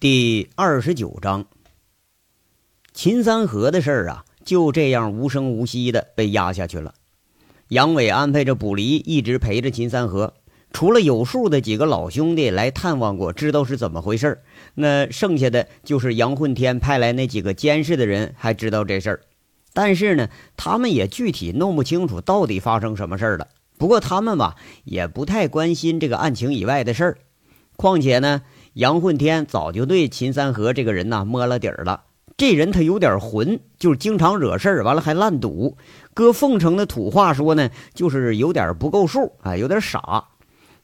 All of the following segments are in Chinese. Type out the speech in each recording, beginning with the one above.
第二十九章，秦三河的事儿啊，就这样无声无息的被压下去了。杨伟安排着卜离一直陪着秦三河，除了有数的几个老兄弟来探望过，知道是怎么回事儿那剩下的就是杨混天派来那几个监视的人还知道这事儿，但是呢，他们也具体弄不清楚到底发生什么事儿了。不过他们吧，也不太关心这个案情以外的事儿，况且呢。杨混天早就对秦三河这个人呐摸了底儿了。这人他有点混，就是经常惹事儿，完了还烂赌。搁凤城的土话说呢，就是有点不够数啊，有点傻。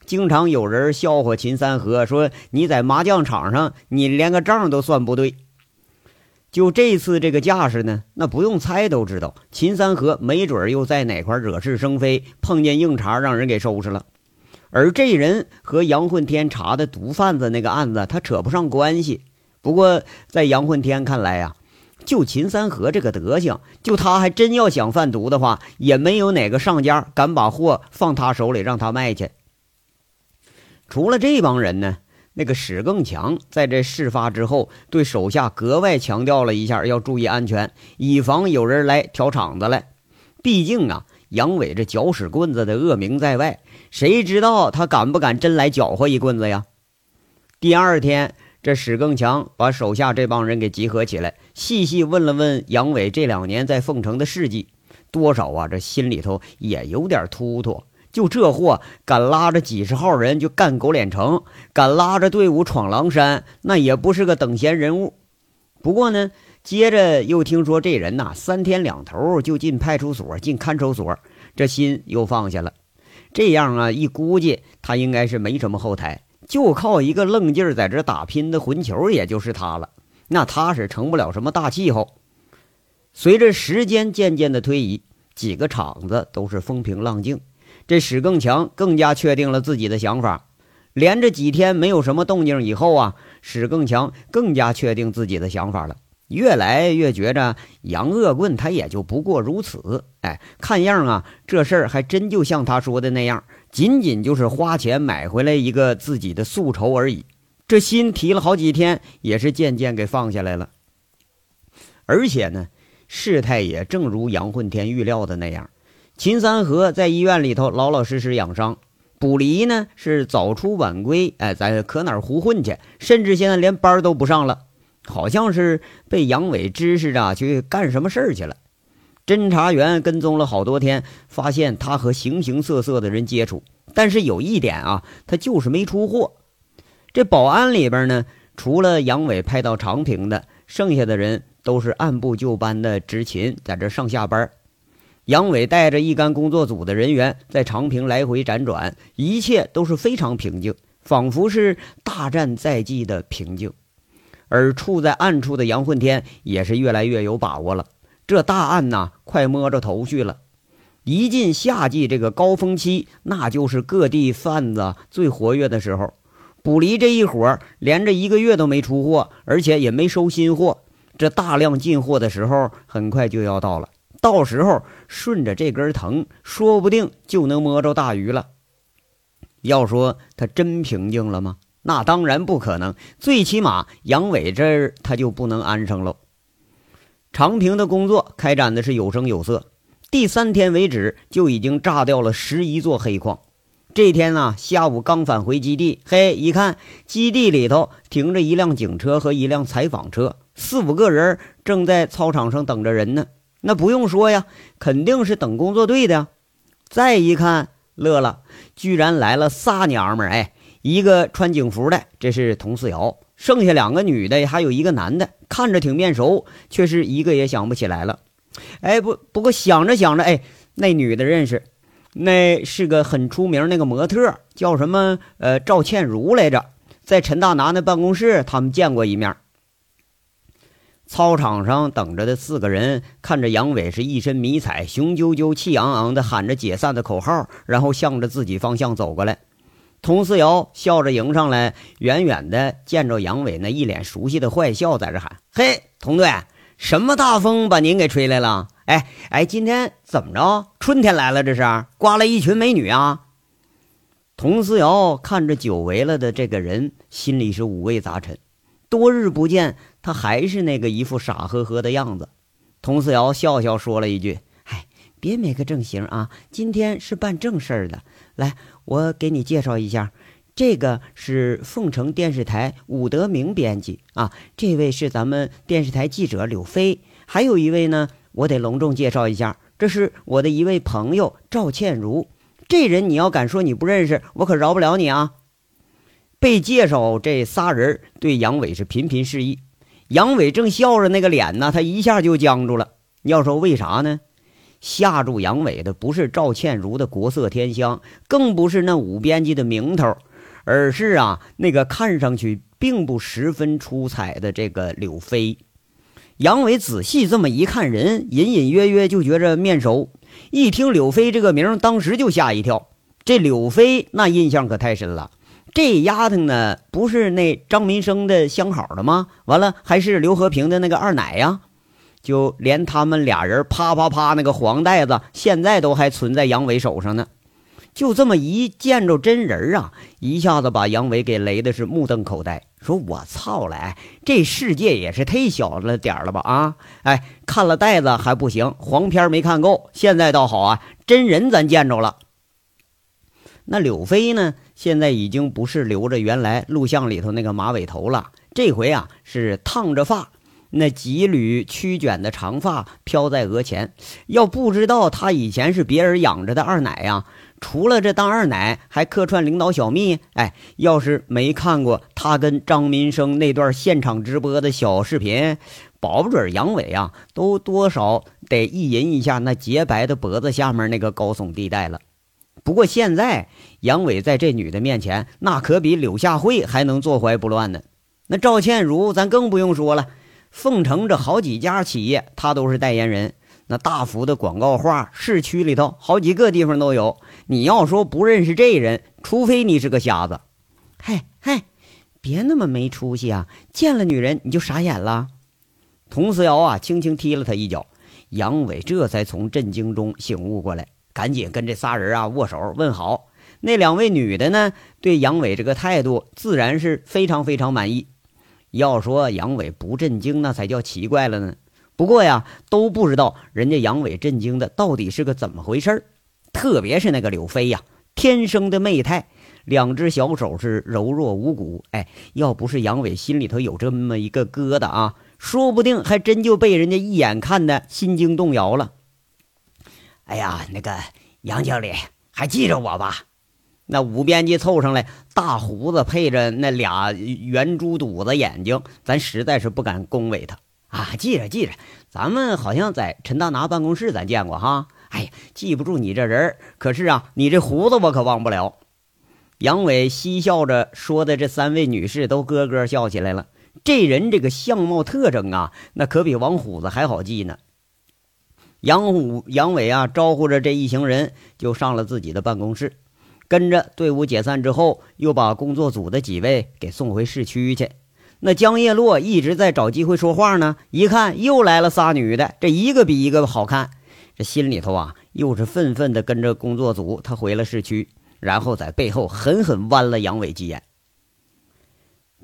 经常有人笑话秦三河，说你在麻将场上你连个账都算不对。就这次这个架势呢，那不用猜都知道，秦三河没准又在哪块惹是生非，碰见硬茬让人给收拾了。而这人和杨混天查的毒贩子那个案子，他扯不上关系。不过在杨混天看来呀，就秦三河这个德行，就他还真要想贩毒的话，也没有哪个上家敢把货放他手里让他卖去。除了这帮人呢，那个史更强在这事发之后，对手下格外强调了一下，要注意安全，以防有人来挑场子来。毕竟啊。杨伟这搅屎棍子的恶名在外，谁知道他敢不敢真来搅和一棍子呀？第二天，这史更强把手下这帮人给集合起来，细细问了问杨伟这两年在凤城的事迹，多少啊，这心里头也有点突突。就这货敢拉着几十号人就干狗脸城，敢拉着队伍闯狼山，那也不是个等闲人物。不过呢。接着又听说这人呐，三天两头就进派出所、进看守所，这心又放下了。这样啊，一估计他应该是没什么后台，就靠一个愣劲儿在这打拼的混球，也就是他了。那他是成不了什么大气候。随着时间渐渐的推移，几个厂子都是风平浪静。这史更强更加确定了自己的想法。连着几天没有什么动静以后啊，史更强更加确定自己的想法了。越来越觉着杨恶棍他也就不过如此，哎，看样啊，这事儿还真就像他说的那样，仅仅就是花钱买回来一个自己的宿仇而已。这心提了好几天，也是渐渐给放下来了。而且呢，事态也正如杨混天预料的那样，秦三河在医院里头老老实实养伤，卜离呢是早出晚归，哎，在可哪儿胡混去，甚至现在连班都不上了。好像是被杨伟指使着去干什么事儿去了。侦查员跟踪了好多天，发现他和形形色色的人接触，但是有一点啊，他就是没出货。这保安里边呢，除了杨伟派到长平的，剩下的人都是按部就班的执勤，在这上下班。杨伟带着一干工作组的人员在长平来回辗转，一切都是非常平静，仿佛是大战在即的平静。而处在暗处的杨混天也是越来越有把握了，这大案呐，快摸着头绪了。一进夏季这个高峰期，那就是各地贩子最活跃的时候。卜离这一伙连着一个月都没出货，而且也没收新货。这大量进货的时候很快就要到了，到时候顺着这根藤，说不定就能摸着大鱼了。要说他真平静了吗？那当然不可能，最起码杨伟这儿他就不能安生喽。长平的工作开展的是有声有色，第三天为止就已经炸掉了十一座黑矿。这天呢，下午刚返回基地，嘿，一看基地里头停着一辆警车和一辆采访车，四五个人正在操场上等着人呢。那不用说呀，肯定是等工作队的。再一看，乐了，居然来了仨娘们儿，哎。一个穿警服的，这是佟四瑶；剩下两个女的，还有一个男的，看着挺面熟，却是一个也想不起来了。哎，不，不过想着想着，哎，那女的认识，那是个很出名那个模特，叫什么？呃，赵倩如来着，在陈大拿那办公室，他们见过一面。操场上等着的四个人看着杨伟是一身迷彩，雄赳赳、气昂昂的喊着解散的口号，然后向着自己方向走过来。佟思瑶笑着迎上来，远远的见着杨伟那一脸熟悉的坏笑，在这喊：“嘿，佟队，什么大风把您给吹来了？哎哎，今天怎么着？春天来了，这是刮了一群美女啊！”佟思瑶看着久违了的这个人，心里是五味杂陈。多日不见，他还是那个一副傻呵呵的样子。佟思瑶笑笑说了一句：“，别没个正形啊，今天是办正事儿的。来，我给你介绍一下，这个是凤城电视台武德明编辑啊，这位是咱们电视台记者柳飞，还有一位呢，我得隆重介绍一下，这是我的一位朋友赵倩如。这人你要敢说你不认识，我可饶不了你啊！”被介绍这仨人对杨伟是频频示意，杨伟正笑着那个脸呢，他一下就僵住了。你要说为啥呢？吓住杨伟的不是赵倩如的国色天香，更不是那武编辑的名头，而是啊那个看上去并不十分出彩的这个柳飞。杨伟仔细这么一看人，隐隐约约就觉着面熟。一听柳飞这个名，当时就吓一跳。这柳飞那印象可太深了。这丫头呢，不是那张民生的相好的吗？完了，还是刘和平的那个二奶呀？就连他们俩人啪啪啪那个黄袋子，现在都还存在杨伟手上呢。就这么一见着真人啊，一下子把杨伟给雷的是目瞪口呆，说：“我操了！这世界也是忒小了点了吧？啊，哎，看了袋子还不行，黄片没看够，现在倒好啊，真人咱见着了。”那柳飞呢？现在已经不是留着原来录像里头那个马尾头了，这回啊是烫着发，那几缕曲卷的长发飘在额前。要不知道他以前是别人养着的二奶呀，除了这当二奶，还客串领导小蜜。哎，要是没看过他跟张民生那段现场直播的小视频，保不准杨伟啊都多少得意淫一下那洁白的脖子下面那个高耸地带了。不过现在杨伟在这女的面前，那可比柳下惠还能坐怀不乱呢。那赵倩如，咱更不用说了，凤城这好几家企业，他都是代言人。那大幅的广告画，市区里头好几个地方都有。你要说不认识这人，除非你是个瞎子。嗨嗨，别那么没出息啊！见了女人你就傻眼了。佟思瑶啊，轻轻踢了他一脚。杨伟这才从震惊中醒悟过来。赶紧跟这仨人啊握手问好。那两位女的呢，对杨伟这个态度自然是非常非常满意。要说杨伟不震惊，那才叫奇怪了呢。不过呀，都不知道人家杨伟震惊的到底是个怎么回事儿特别是那个柳飞呀，天生的媚态，两只小手是柔弱无骨。哎，要不是杨伟心里头有这么一个疙瘩啊，说不定还真就被人家一眼看的心惊动摇了。哎呀，那个杨经理还记着我吧？那五编辑凑上来，大胡子配着那俩圆珠肚子眼睛，咱实在是不敢恭维他啊。记着记着，咱们好像在陈大拿办公室咱见过哈。哎呀，记不住你这人，可是啊，你这胡子我可忘不了。杨伟嬉笑着说的，这三位女士都咯咯笑起来了。这人这个相貌特征啊，那可比王虎子还好记呢。杨虎、杨伟啊，招呼着这一行人就上了自己的办公室，跟着队伍解散之后，又把工作组的几位给送回市区去。那江叶落一直在找机会说话呢，一看又来了仨女的，这一个比一个好看，这心里头啊又是愤愤的跟着工作组他回了市区，然后在背后狠狠剜了杨伟几眼。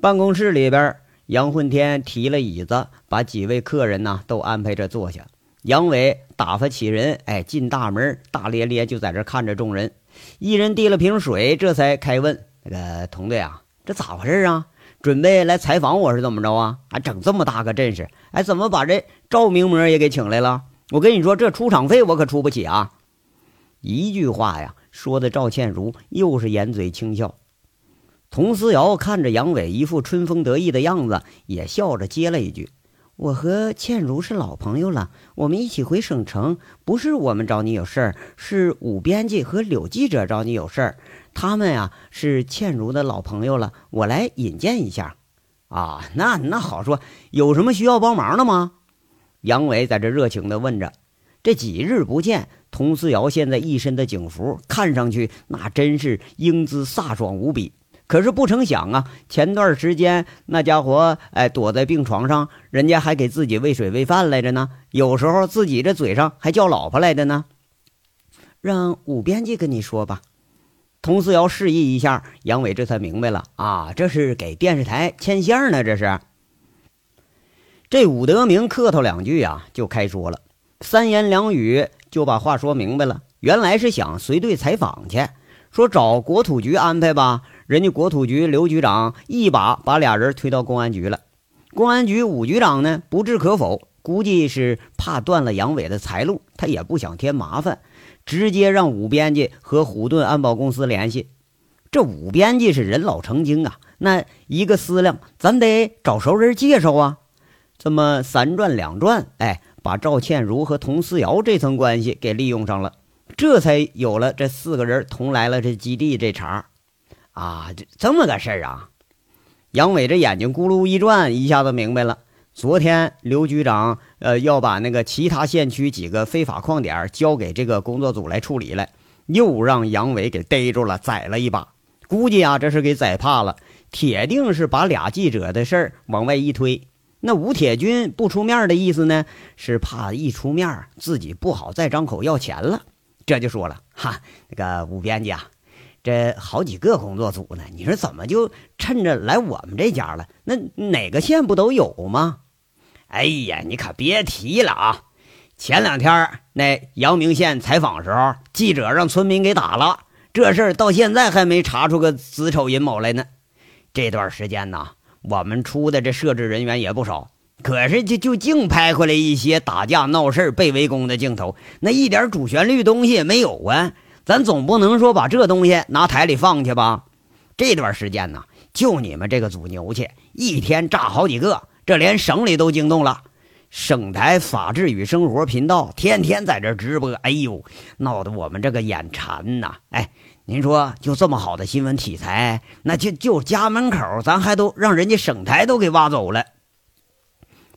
办公室里边，杨混天提了椅子，把几位客人呢都安排着坐下。杨伟打发起人，哎，进大门，大咧咧就在这看着众人。一人递了瓶水，这才开问：“那个童队啊，这咋回事啊？准备来采访我是怎么着啊？还整这么大个阵势？哎，怎么把这赵名模也给请来了？我跟你说，这出场费我可出不起啊！”一句话呀，说的赵倩如又是掩嘴轻笑。佟思瑶看着杨伟一副春风得意的样子，也笑着接了一句。我和倩如是老朋友了，我们一起回省城，不是我们找你有事儿，是武编辑和柳记者找你有事儿。他们呀是倩如的老朋友了，我来引荐一下。啊，那那好说，有什么需要帮忙的吗？杨伟在这热情地问着。这几日不见，佟思瑶现在一身的警服，看上去那真是英姿飒爽无比。可是不成想啊，前段时间那家伙哎躲在病床上，人家还给自己喂水喂饭来着呢。有时候自己这嘴上还叫老婆来的呢。让武编辑跟你说吧。佟思瑶示意一下，杨伟这才明白了啊，这是给电视台牵线呢。这是这武德明客套两句啊，就开说了，三言两语就把话说明白了。原来是想随队采访去，说找国土局安排吧。人家国土局刘局长一把把俩人推到公安局了。公安局武局长呢，不置可否，估计是怕断了杨伟的财路，他也不想添麻烦，直接让武编辑和虎盾安保公司联系。这武编辑是人老成精啊，那一个思量，咱得找熟人介绍啊。这么三转两转，哎，把赵倩如和佟思瑶这层关系给利用上了。这才有了这四个人同来了这基地这茬啊，这这么个事儿啊！杨伟这眼睛咕噜一转，一下子明白了。昨天刘局长呃要把那个其他县区几个非法矿点交给这个工作组来处理了，又让杨伟给逮住了，宰了一把。估计啊，这是给宰怕了，铁定是把俩记者的事儿往外一推。那吴铁军不出面的意思呢，是怕一出面自己不好再张口要钱了。这就说了哈，那个吴编辑啊，这好几个工作组呢，你说怎么就趁着来我们这家了？那哪个县不都有吗？哎呀，你可别提了啊！前两天那阳明县采访时候，记者让村民给打了，这事儿到现在还没查出个子丑寅卯来呢。这段时间呢，我们出的这摄制人员也不少。可是就就净拍回来一些打架闹事被围攻的镜头，那一点主旋律东西也没有啊！咱总不能说把这东西拿台里放去吧？这段时间呢，就你们这个组牛气，一天炸好几个，这连省里都惊动了。省台法治与生活频道天天在这直播，哎呦，闹得我们这个眼馋呐！哎，您说就这么好的新闻题材，那就就家门口，咱还都让人家省台都给挖走了。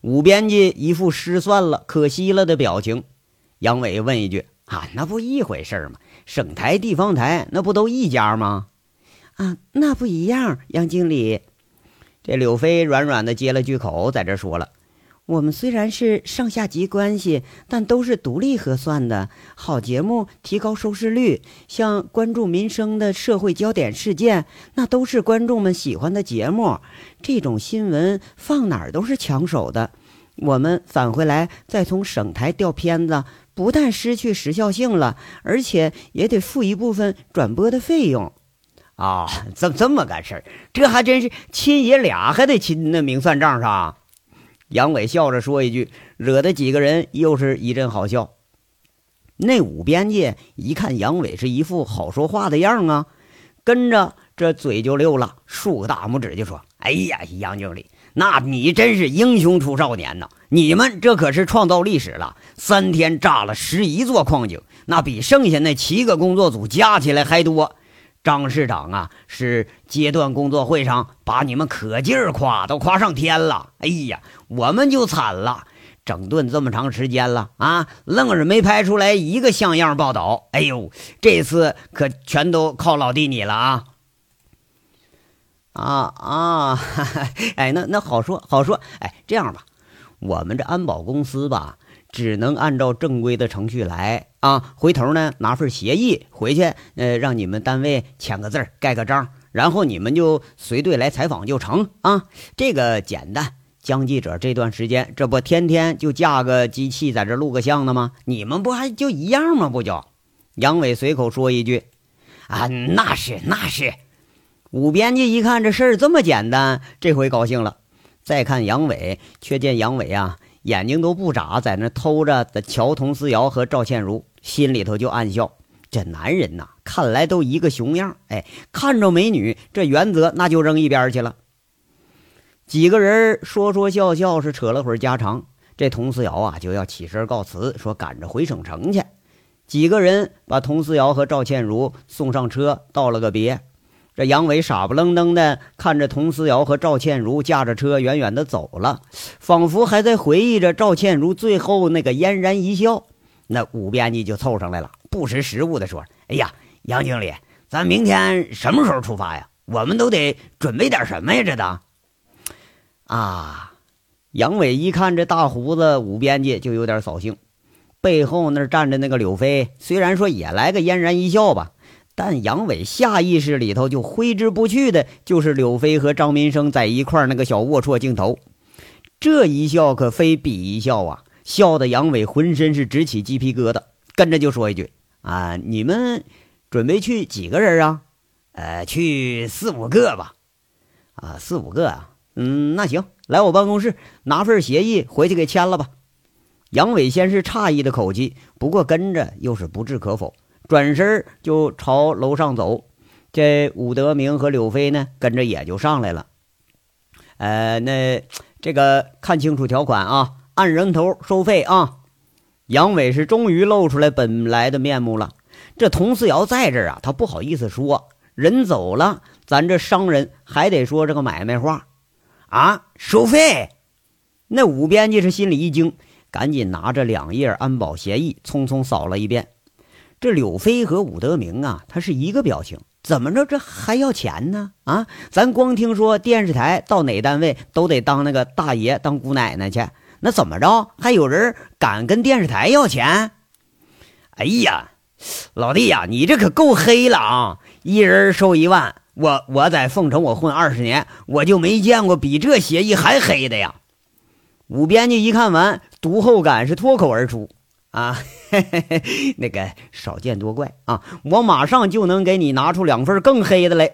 武编辑一副失算了、可惜了的表情。杨伟问一句：“啊，那不一回事吗？省台、地方台那不都一家吗？”“啊，那不一样。”杨经理，这柳飞软软的接了句口，在这说了。我们虽然是上下级关系，但都是独立核算的。好节目提高收视率，像关注民生的社会焦点事件，那都是观众们喜欢的节目。这种新闻放哪儿都是抢手的。我们返回来再从省台调片子，不但失去时效性了，而且也得付一部分转播的费用。啊，这这么个事儿，这还真是亲爷俩还得亲那明算账上。杨伟笑着说一句，惹得几个人又是一阵好笑。那五编辑一看杨伟是一副好说话的样啊，跟着这嘴就溜了，竖个大拇指就说：“哎呀，杨经理，那你真是英雄出少年呐！你们这可是创造历史了，三天炸了十一座矿井，那比剩下那七个工作组加起来还多。”张市长啊，是阶段工作会上把你们可劲儿夸，都夸上天了。哎呀，我们就惨了，整顿这么长时间了啊，愣是没拍出来一个像样报道。哎呦，这次可全都靠老弟你了啊！啊啊，哎，那那好说好说。哎，这样吧，我们这安保公司吧。只能按照正规的程序来啊！回头呢，拿份协议回去，呃，让你们单位签个字盖个章，然后你们就随队来采访就成啊！这个简单。江记者这段时间，这不天天就架个机器在这录个像呢吗？你们不还就一样吗？不就？杨伟随口说一句：“啊，那是那是。”武编辑一看这事儿这么简单，这回高兴了。再看杨伟，却见杨伟啊。眼睛都不眨，在那偷着的乔佟思瑶和赵倩如，心里头就暗笑：这男人呐，看来都一个熊样。哎，看着美女，这原则那就扔一边去了。几个人说说笑笑，是扯了会儿家常。这佟思瑶啊，就要起身告辞，说赶着回省城去。几个人把佟思瑶和赵倩如送上车，道了个别。这杨伟傻不愣登的看着佟思瑶和赵倩如驾着车远远的走了，仿佛还在回忆着赵倩如最后那个嫣然一笑。那武编辑就凑上来了，不识时务的说：“哎呀，杨经理，咱明天什么时候出发呀？我们都得准备点什么呀？这都。”啊，杨伟一看这大胡子武编辑就有点扫兴，背后那站着那个柳飞，虽然说也来个嫣然一笑吧。但杨伟下意识里头就挥之不去的，就是柳飞和张民生在一块那个小龌龊镜头。这一笑可非比一笑啊，笑的杨伟浑身是直起鸡皮疙瘩，跟着就说一句：“啊，你们准备去几个人啊？呃，去四五个吧。啊，四五个啊。嗯，那行，来我办公室拿份协议回去给签了吧。”杨伟先是诧异的口气，不过跟着又是不置可否，转身就朝楼上走。这武德明和柳飞呢，跟着也就上来了。呃，那 这个看清楚条款啊，按人头收费啊。杨伟是终于露出来本来的面目了。这佟四瑶在这儿啊，他不好意思说，人走了，咱这商人还得说这个买卖话啊，收费。那武编辑是心里一惊。赶紧拿着两页安保协议，匆匆扫了一遍。这柳飞和武德明啊，他是一个表情，怎么着这还要钱呢？啊，咱光听说电视台到哪单位都得当那个大爷当姑奶奶去，那怎么着还有人敢跟电视台要钱？哎呀，老弟呀，你这可够黑了啊！一人收一万，我我在凤城我混二十年，我就没见过比这协议还黑的呀。武编辑一看完，读后感是脱口而出：“啊，嘿嘿嘿，那个少见多怪啊！我马上就能给你拿出两份更黑的来。”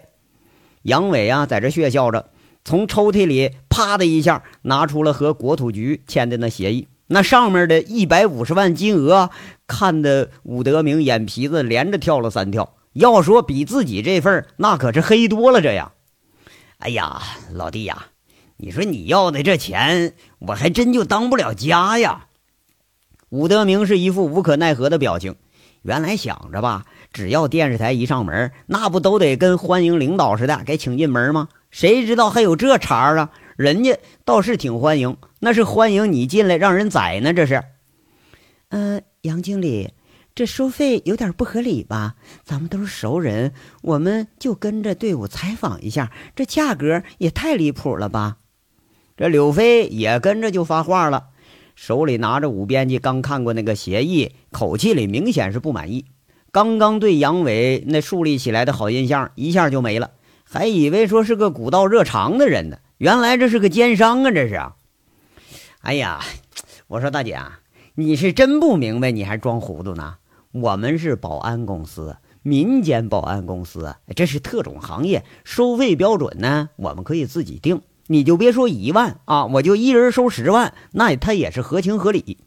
杨伟啊，在这血笑着，从抽屉里啪的一下拿出了和国土局签的那协议，那上面的一百五十万金额，看得武德明眼皮子连着跳了三跳。要说比自己这份，那可是黑多了。这样，哎呀，老弟呀！你说你要的这钱，我还真就当不了家呀！武德明是一副无可奈何的表情。原来想着吧，只要电视台一上门，那不都得跟欢迎领导似的给请进门吗？谁知道还有这茬啊？人家倒是挺欢迎，那是欢迎你进来让人宰呢。这是，呃，杨经理，这收费有点不合理吧？咱们都是熟人，我们就跟着队伍采访一下，这价格也太离谱了吧？这柳飞也跟着就发话了，手里拿着武编辑刚看过那个协议，口气里明显是不满意。刚刚对杨伟那树立起来的好印象一下就没了，还以为说是个古道热肠的人呢，原来这是个奸商啊！这是啊！哎呀，我说大姐啊，你是真不明白，你还装糊涂呢？我们是保安公司，民间保安公司，这是特种行业，收费标准呢，我们可以自己定。你就别说一万啊，我就一人收十万，那他也是合情合理。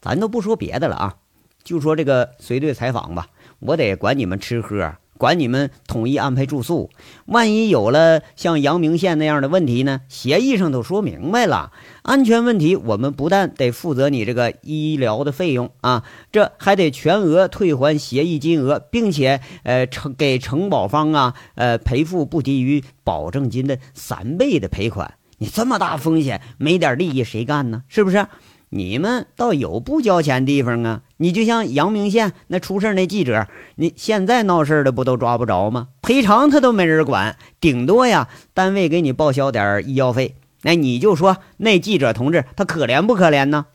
咱都不说别的了啊，就说这个随队采访吧，我得管你们吃喝。管你们统一安排住宿，万一有了像阳明县那样的问题呢？协议上都说明白了，安全问题我们不但得负责你这个医疗的费用啊，这还得全额退还协议金额，并且呃承给承保方啊呃赔付不低于保证金的三倍的赔款。你这么大风险，没点利益谁干呢？是不是？你们倒有不交钱地方啊！你就像阳明县那出事那记者，你现在闹事的不都抓不着吗？赔偿他都没人管，顶多呀，单位给你报销点医药费。那你就说那记者同志他可怜不可怜呢？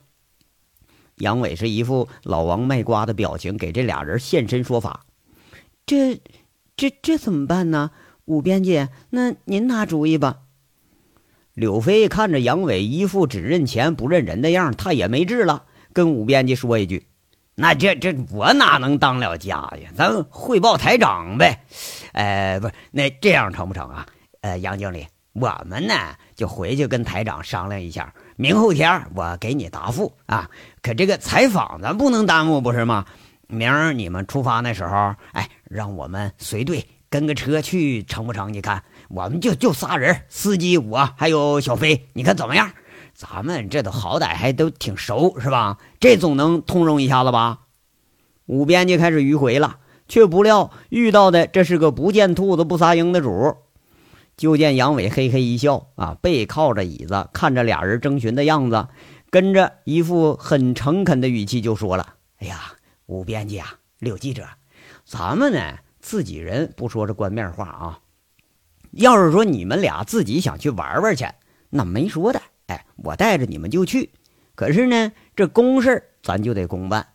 杨伟是一副老王卖瓜的表情，给这俩人现身说法。这、这、这怎么办呢？武编辑，那您拿主意吧。柳飞看着杨伟一副只认钱不认人的样，他也没治了，跟武编辑说一句：“那这这我哪能当了家呀？咱汇报台长呗。呃，不是，那这样成不成啊？呃，杨经理，我们呢就回去跟台长商量一下，明后天我给你答复啊。可这个采访咱不能耽误，不是吗？明儿你们出发那时候，哎，让我们随队跟个车去，成不成？你看。”我们就就仨人，司机我还有小飞，你看怎么样？咱们这都好歹还都挺熟，是吧？这总能通融一下子吧？武编辑开始迂回了，却不料遇到的这是个不见兔子不撒鹰的主。就见杨伟嘿嘿一笑，啊，背靠着椅子，看着俩人征询的样子，跟着一副很诚恳的语气就说了：“哎呀，武编辑啊，柳记者，咱们呢自己人不说这官面话啊。”要是说你们俩自己想去玩玩去，那没说的。哎，我带着你们就去。可是呢，这公事咱就得公办。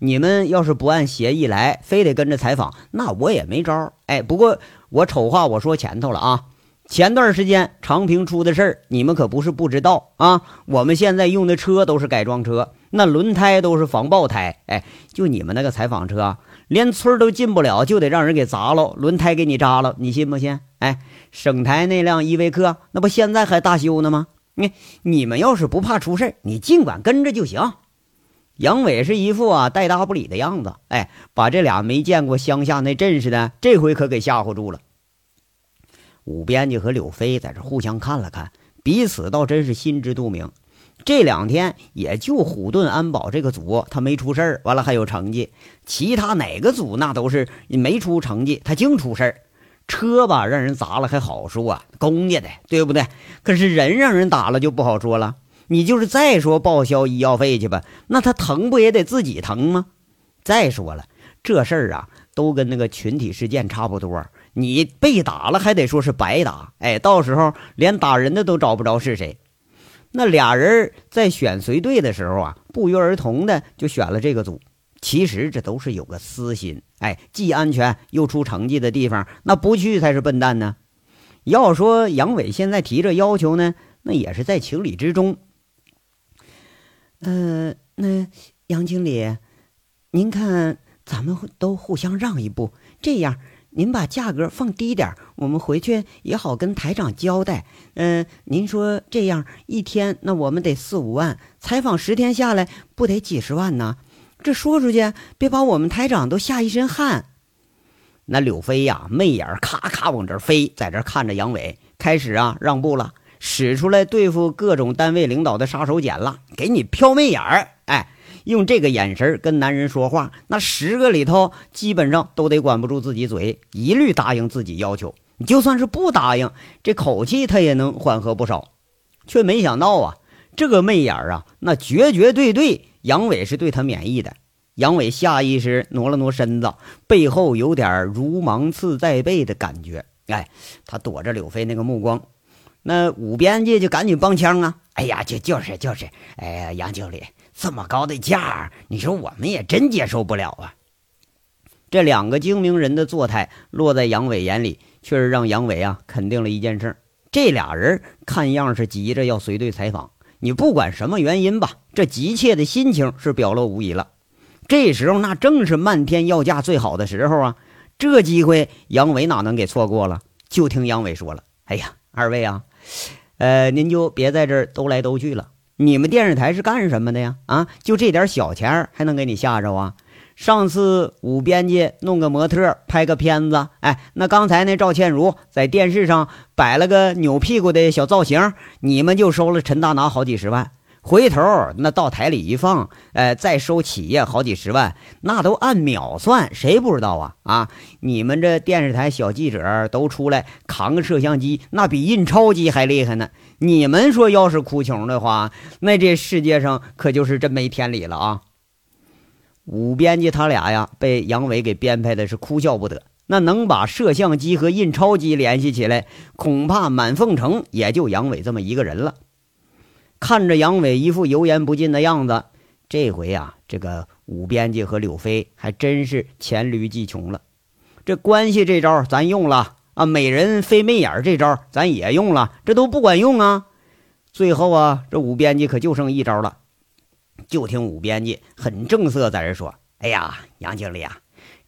你们要是不按协议来，非得跟着采访，那我也没招。哎，不过我丑话我说前头了啊，前段时间长平出的事儿，你们可不是不知道啊。我们现在用的车都是改装车，那轮胎都是防爆胎。哎，就你们那个采访车，连村都进不了，就得让人给砸了，轮胎给你扎了，你信不信？哎，省台那辆依维柯，那不现在还大修呢吗？你你们要是不怕出事你尽管跟着就行。杨伟是一副啊带搭不理的样子，哎，把这俩没见过乡下那阵势的，这回可给吓唬住了。武编辑和柳飞在这互相看了看，彼此倒真是心知肚明。这两天也就虎盾安保这个组他没出事，完了还有成绩。其他哪个组那都是没出成绩，他净出事儿。车吧让人砸了还好说啊，公家的对不对？可是人让人打了就不好说了。你就是再说报销医药费去吧，那他疼不也得自己疼吗？再说了，这事儿啊都跟那个群体事件差不多。你被打了还得说是白打，哎，到时候连打人的都找不着是谁。那俩人在选随队的时候啊，不约而同的就选了这个组。其实这都是有个私心，哎，既安全又出成绩的地方，那不去才是笨蛋呢。要说杨伟现在提这要求呢，那也是在情理之中。呃，那杨经理，您看咱们都互相让一步，这样。您把价格放低点我们回去也好跟台长交代。嗯，您说这样一天，那我们得四五万，采访十天下来不得几十万呢？这说出去，别把我们台长都吓一身汗。那柳飞呀，媚眼咔咔往这飞，在这看着杨伟，开始啊让步了，使出来对付各种单位领导的杀手锏了，给你飘媚眼儿，哎。用这个眼神跟男人说话，那十个里头基本上都得管不住自己嘴，一律答应自己要求。你就算是不答应，这口气他也能缓和不少。却没想到啊，这个媚眼啊，那绝绝对对杨伟是对他免疫的。杨伟下意识挪了挪身子，背后有点如芒刺在背的感觉。哎，他躲着柳飞那个目光。那武编辑就赶紧帮腔啊！哎呀，就就是就是，哎呀，杨经理。这么高的价，你说我们也真接受不了啊！这两个精明人的作态落在杨伟眼里，确实让杨伟啊肯定了一件事：这俩人看样是急着要随队采访。你不管什么原因吧，这急切的心情是表露无遗了。这时候那正是漫天要价最好的时候啊！这机会杨伟哪能给错过了？就听杨伟说了：“哎呀，二位啊，呃，您就别在这儿兜来兜去了。”你们电视台是干什么的呀？啊，就这点小钱还能给你吓着啊？上次武编辑弄个模特拍个片子，哎，那刚才那赵倩茹在电视上摆了个扭屁股的小造型，你们就收了陈大拿好几十万。回头那到台里一放，呃，再收企业好几十万，那都按秒算，谁不知道啊？啊，你们这电视台小记者都出来扛个摄像机，那比印钞机还厉害呢。你们说要是哭穷的话，那这世界上可就是真没天理了啊！五编辑他俩呀，被杨伟给编排的是哭笑不得。那能把摄像机和印钞机联系起来，恐怕满凤城也就杨伟这么一个人了。看着杨伟一副油盐不进的样子，这回啊，这个武编辑和柳飞还真是黔驴技穷了。这关系这招咱用了啊，美人飞媚眼这招咱也用了，这都不管用啊。最后啊，这武编辑可就剩一招了。就听武编辑很正色在这说：“哎呀，杨经理啊，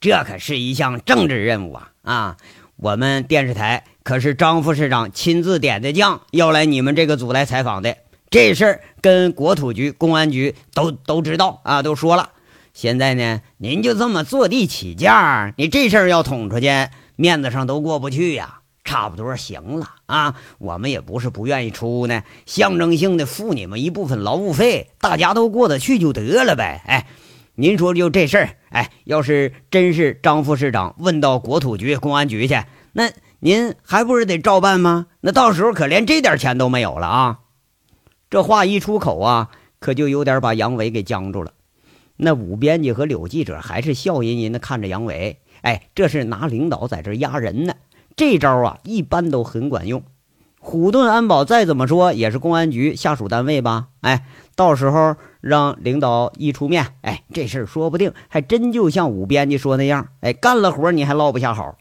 这可是一项政治任务啊！啊，我们电视台可是张副市长亲自点的将，要来你们这个组来采访的。”这事儿跟国土局、公安局都都知道啊，都说了。现在呢，您就这么坐地起价，你这事儿要捅出去，面子上都过不去呀。差不多行了啊，我们也不是不愿意出呢，象征性的付你们一部分劳务费，大家都过得去就得了呗。哎，您说就这事儿，哎，要是真是张副市长问到国土局、公安局去，那您还不是得照办吗？那到时候可连这点钱都没有了啊。这话一出口啊，可就有点把杨伟给僵住了。那武编辑和柳记者还是笑吟吟的看着杨伟，哎，这是拿领导在这压人呢。这招啊，一般都很管用。虎盾安保再怎么说也是公安局下属单位吧？哎，到时候让领导一出面，哎，这事儿说不定还真就像武编辑说那样，哎，干了活你还落不下好。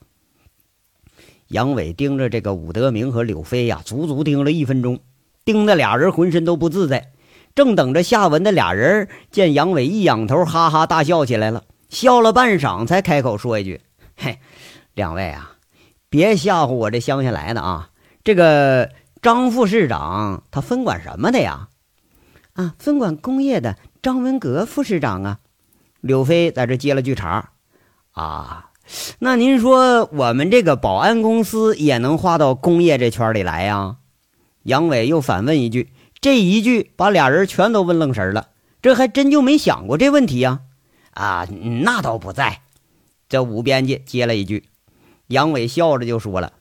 杨伟盯着这个武德明和柳飞呀，足足盯了一分钟，盯得俩人浑身都不自在。正等着下文的俩人见杨伟一仰头，哈哈大笑起来了。笑了半晌，才开口说一句：“嘿，两位啊，别吓唬我这乡下来的啊！这个张副市长他分管什么的呀？啊，分管工业的张文革副市长啊。”柳飞在这接了句茬：“啊。”那您说我们这个保安公司也能划到工业这圈里来呀？杨伟又反问一句，这一句把俩人全都问愣神了。这还真就没想过这问题呀！啊，那倒不在。这武编辑接了一句，杨伟笑着就说了：“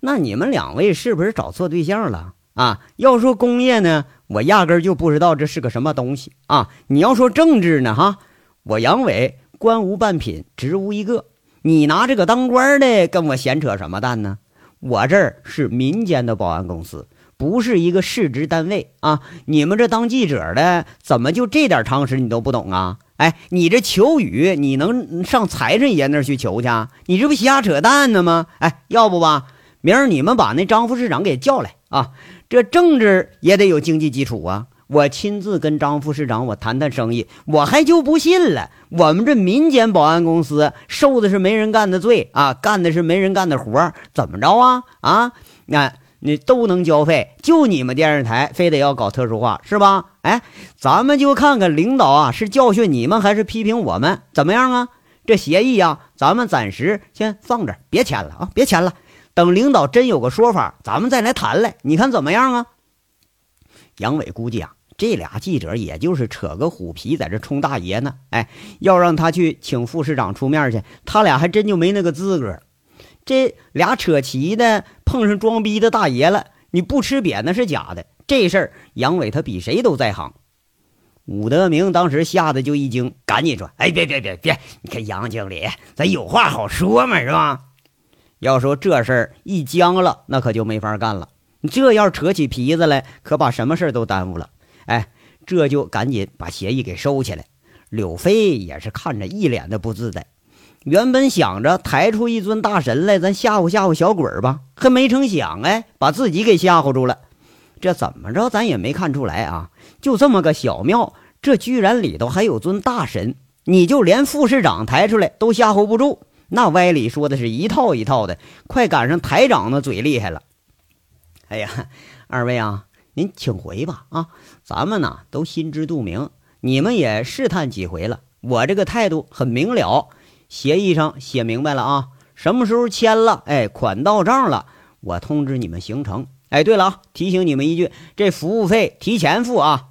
那你们两位是不是找错对象了啊？要说工业呢，我压根就不知道这是个什么东西啊！你要说政治呢，哈，我杨伟官无半品，职无一个。”你拿这个当官的跟我闲扯什么蛋呢？我这儿是民间的保安公司，不是一个市值单位啊！你们这当记者的怎么就这点常识你都不懂啊？哎，你这求雨你能上财神爷那儿去求去？你这不瞎扯淡呢吗？哎，要不吧，明儿你们把那张副市长给叫来啊！这政治也得有经济基础啊！我亲自跟张副市长我谈谈生意，我还就不信了。我们这民间保安公司受的是没人干的罪啊，干的是没人干的活怎么着啊？啊，那你都能交费，就你们电视台非得要搞特殊化是吧？哎，咱们就看看领导啊是教训你们还是批评我们，怎么样啊？这协议呀，咱们暂时先放着，别签了啊，别签了。等领导真有个说法，咱们再来谈来，你看怎么样啊？杨伟估计啊。这俩记者也就是扯个虎皮，在这充大爷呢。哎，要让他去请副市长出面去，他俩还真就没那个资格。这俩扯旗的碰上装逼的大爷了，你不吃瘪那是假的。这事儿杨伟他比谁都在行。武德明当时吓得就一惊，赶紧说：“哎，别别别别！你看杨经理，咱有话好说嘛，是吧？要说这事儿一僵了，那可就没法干了。你这要扯起皮子来，可把什么事儿都耽误了。”哎，这就赶紧把协议给收起来。柳飞也是看着一脸的不自在。原本想着抬出一尊大神来，咱吓唬吓唬小鬼儿吧，可没成想，哎，把自己给吓唬住了。这怎么着，咱也没看出来啊？就这么个小庙，这居然里头还有尊大神？你就连副市长抬出来都吓唬不住，那歪理说的是一套一套的，快赶上台长那嘴厉害了。哎呀，二位啊！您请回吧，啊，咱们呢都心知肚明，你们也试探几回了，我这个态度很明了，协议上写明白了啊，什么时候签了，哎，款到账了，我通知你们行程。哎，对了啊，提醒你们一句，这服务费提前付啊。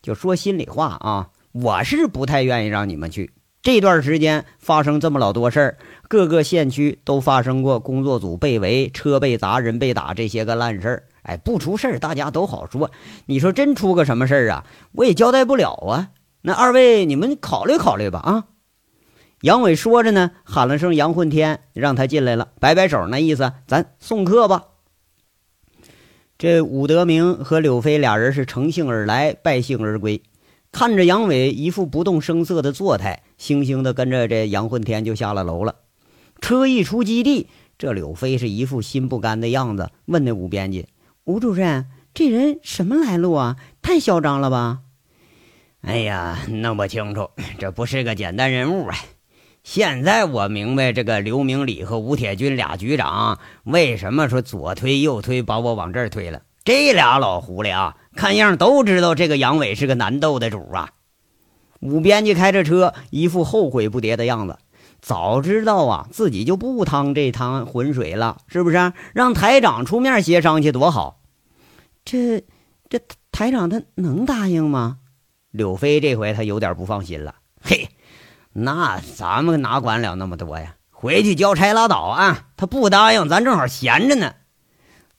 就说心里话啊，我是不太愿意让你们去。这段时间发生这么老多事儿，各个县区都发生过工作组被围、车被砸、人被打这些个烂事儿。哎，不出事儿，大家都好说。你说真出个什么事儿啊，我也交代不了啊。那二位，你们考虑考虑吧。啊，杨伟说着呢，喊了声“杨混天”，让他进来了，摆摆手，那意思，咱送客吧。这武德明和柳飞俩人是乘兴而来，败兴而归。看着杨伟一副不动声色的作态，悻悻的跟着这杨混天就下了楼了。车一出基地，这柳飞是一副心不甘的样子，问那武编辑。吴主任，这人什么来路啊？太嚣张了吧！哎呀，弄不清楚，这不是个简单人物啊！现在我明白这个刘明礼和吴铁军俩局长为什么说左推右推，把我往这儿推了。这俩老狐狸啊，看样都知道这个杨伟是个难斗的主啊！武编辑开着车，一副后悔不迭的样子。早知道啊，自己就不趟这趟浑水了，是不是？让台长出面协商去多好。这这台长他能答应吗？柳飞这回他有点不放心了。嘿，那咱们哪管了那么多呀？回去交差拉倒啊！他不答应，咱正好闲着呢。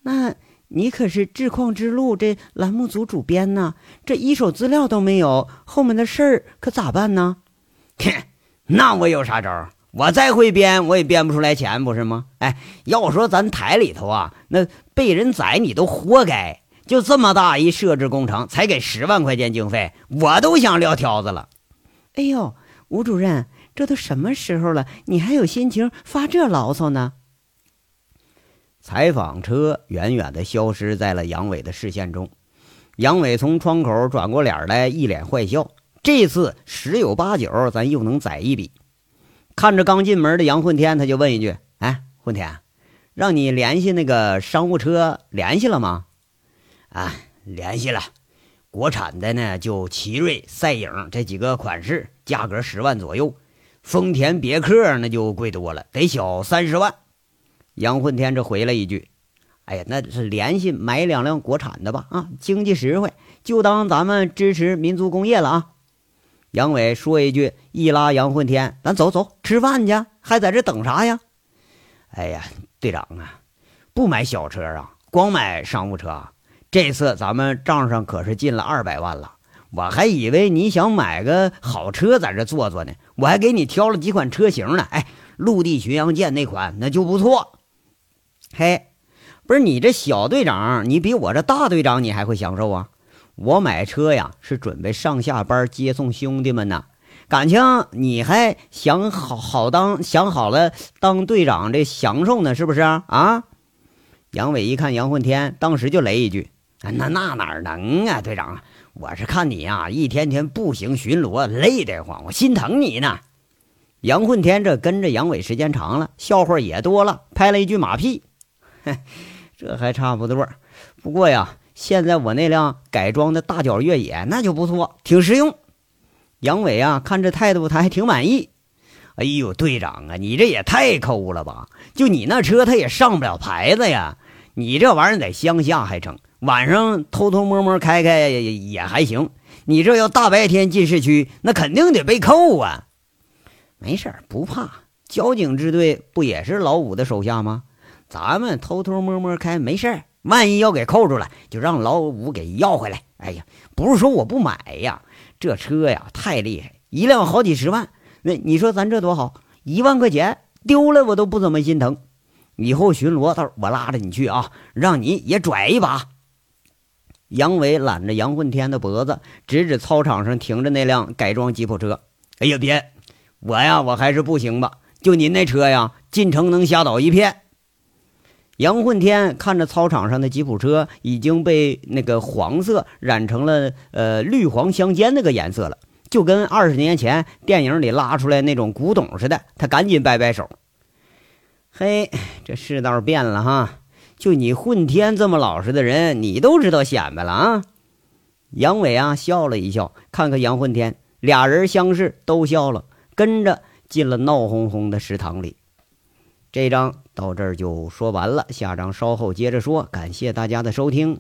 那你可是《智矿之路》这栏目组主编呢，这一手资料都没有，后面的事儿可咋办呢？哼。那我有啥招？我再会编，我也编不出来钱，不是吗？哎，要说咱台里头啊，那被人宰你都活该。就这么大一设置工程，才给十万块钱经费，我都想撂挑子了。哎呦，吴主任，这都什么时候了，你还有心情发这牢骚呢？采访车远远的消失在了杨伟的视线中。杨伟从窗口转过脸来，一脸坏笑。这次十有八九，咱又能宰一笔。看着刚进门的杨混天，他就问一句：“哎，混天，让你联系那个商务车联系了吗？”“啊，联系了。国产的呢，就奇瑞、赛影这几个款式，价格十万左右。丰田别克那就贵多了，得小三十万。”杨混天这回了一句：“哎呀，那是联系买两辆国产的吧？啊，经济实惠，就当咱们支持民族工业了啊。”杨伟说一句，一拉杨混天：“咱走走，吃饭去，还在这等啥呀？”哎呀，队长啊，不买小车啊，光买商务车啊。这次咱们账上可是进了二百万了，我还以为你想买个好车在这坐坐呢，我还给你挑了几款车型呢。哎，陆地巡洋舰那款那就不错。嘿，不是你这小队长，你比我这大队长你还会享受啊？我买车呀，是准备上下班接送兄弟们呢。感情你还想好好当想好了当队长这享受呢，是不是啊？啊！杨伟一看杨混天，当时就雷一句：“那那哪能啊，队长！我是看你呀，一天天步行巡逻，累得慌，我心疼你呢。”杨混天这跟着杨伟时间长了，笑话也多了，拍了一句马屁：“，这还差不多。不过呀。”现在我那辆改装的大脚越野那就不错，挺实用。杨伟啊，看这态度他还挺满意。哎呦，队长啊，你这也太抠了吧！就你那车，他也上不了牌子呀。你这玩意儿在乡下还成，晚上偷偷摸摸开开也也还行。你这要大白天进市区，那肯定得被扣啊。没事儿，不怕。交警支队不也是老五的手下吗？咱们偷偷摸摸开没事儿。万一要给扣住了，就让老五给要回来。哎呀，不是说我不买呀，这车呀太厉害，一辆好几十万。那你说咱这多好，一万块钱丢了我都不怎么心疼。以后巡逻，到时候我拉着你去啊，让你也拽一把。杨伟揽着杨混天的脖子，指指操场上停着那辆改装吉普车。哎呀，别，我呀，我还是不行吧？就您那车呀，进城能吓倒一片。杨混天看着操场上的吉普车已经被那个黄色染成了呃绿黄相间那个颜色了，就跟二十年前电影里拉出来那种古董似的。他赶紧摆摆手：“嘿，这世道变了哈！就你混天这么老实的人，你都知道显摆了啊！”杨伟啊笑了一笑，看看杨混天，俩人相视都笑了，跟着进了闹哄哄的食堂里。这章到这儿就说完了，下章稍后接着说。感谢大家的收听。